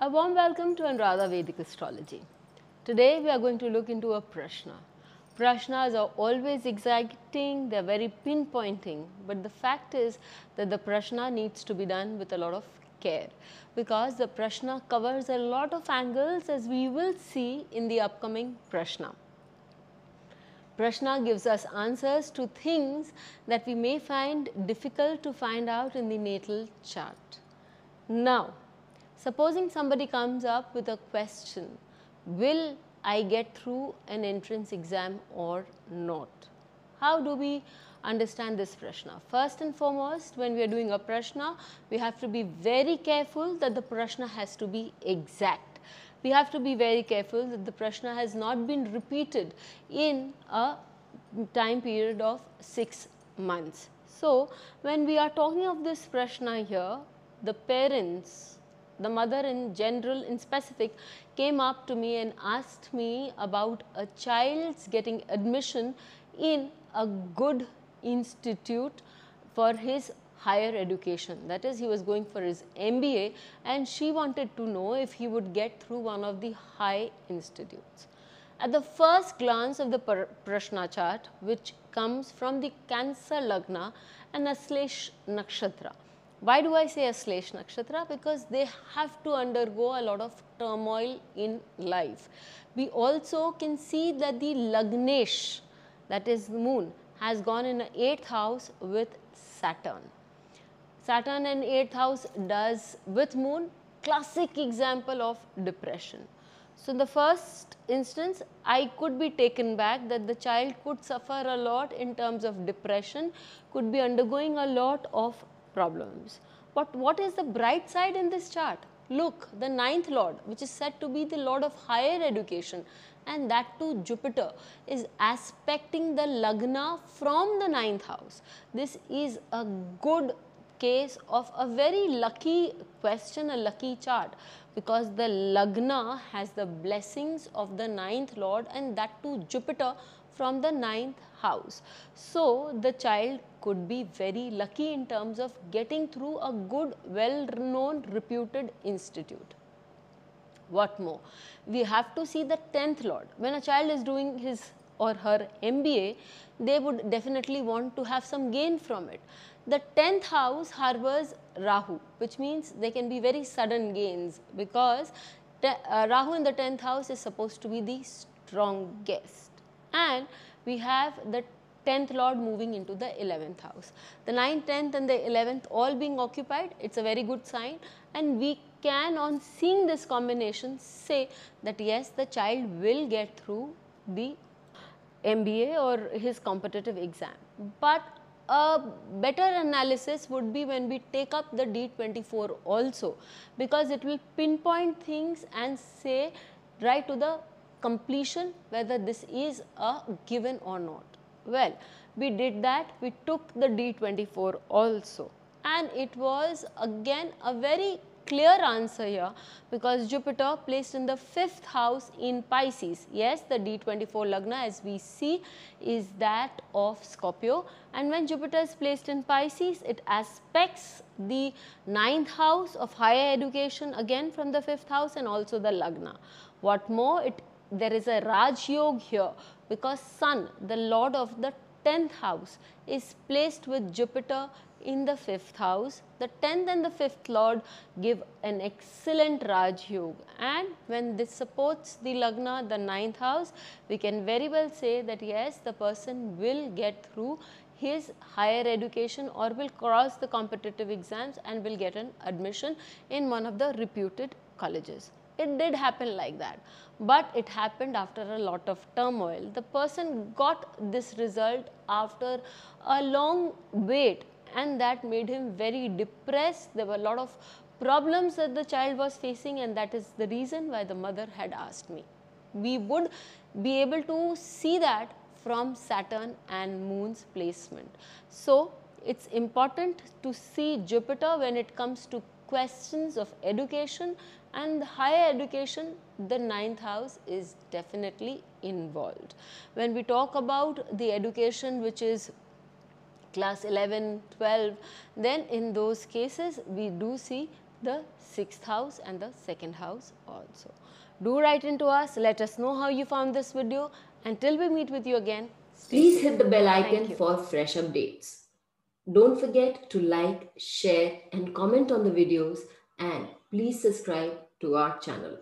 A warm welcome to Anuradha Vedic Astrology. Today we are going to look into a prashna. Prashnas are always exciting, they are very pinpointing, but the fact is that the prashna needs to be done with a lot of care because the prashna covers a lot of angles as we will see in the upcoming prashna. Prashna gives us answers to things that we may find difficult to find out in the natal chart. Now, supposing somebody comes up with a question, will I get through an entrance exam or not? How do we understand this prashna? First and foremost, when we are doing a prashna, we have to be very careful that the prashna has to be exact we have to be very careful that the prashna has not been repeated in a time period of 6 months. So, when we are talking of this prashna here, the parents, the mother in general in specific came up to me and asked me about a child's getting admission in a good institute for his higher education. That is, he was going for his MBA and she wanted to know if he would get through one of the high institutes. At the first glance of the Prashna chart, which comes from the Cancer Lagna and Ashlesh Nakshatra. Why do I say Ashlesh Nakshatra? Because they have to undergo a lot of turmoil in life. We also can see that the Lagnesh, that is the moon, has gone in the 8th house with Saturn. Saturn in 8th house does with moon classic example of depression. So, the first instance I could be taken back that the child could suffer a lot in terms of depression, could be undergoing a lot of problems. But what is the bright side in this chart? Look, the ninth lord which is said to be the lord of higher education and that too Jupiter is aspecting the Lagna from the ninth house. This is a good case of a very lucky question, a lucky chart because the Lagna has the blessings of the ninth lord and that too Jupiter from the ninth house. So, the child could be very lucky in terms of getting through a good well known reputed institute. What more? We have to see the 10th lord. When a child is doing his or her MBA, they would definitely want to have some gain from it. The 10th house harbors Rahu which means they can be very sudden gains because uh, Rahu in the 10th house is supposed to be the strongest and we have the 10th lord moving into the 11th house. The 9th, 10th and the 11th all being occupied it is a very good sign and we can on seeing this combination say that yes the child will get through the MBA or his competitive exam. But a better analysis would be when we take up the D24 also because it will pinpoint things and say right to the completion whether this is a given or not. Well, we did that, we took the D24 also and it was again a very clear answer here because Jupiter placed in the fifth house in Pisces. Yes, the D24 Lagna as we see is that of Scorpio and when Jupiter is placed in Pisces, it aspects the ninth house of higher education again from the fifth house and also the Lagna. What more, it there is a Raj Yoga here because Sun, the lord of the 10th house is placed with Jupiter in the 5th house. The 10th and the 5th lord give an excellent Raj Yoga and when this supports the Lagna, the 9th house, we can very well say that yes, the person will get through his higher education or will cross the competitive exams and will get an admission in one of the reputed colleges. It did happen like that, but it happened after a lot of turmoil. The person got this result after a long wait and that made him very depressed. There were a lot of problems that the child was facing and that is the reason why the mother had asked me. We would be able to see that from Saturn and moon's placement. So, it is important to see Jupiter when it comes to questions of education and higher education the ninth house is definitely involved. When we talk about the education which is class 11, 12, then in those cases we do see the sixth house and the second house also. Do write into us, let us know how you found this video. Until we meet with you again, please hit the bell icon for fresh updates. Don't forget to like, share and comment on the videos and please subscribe to our channel.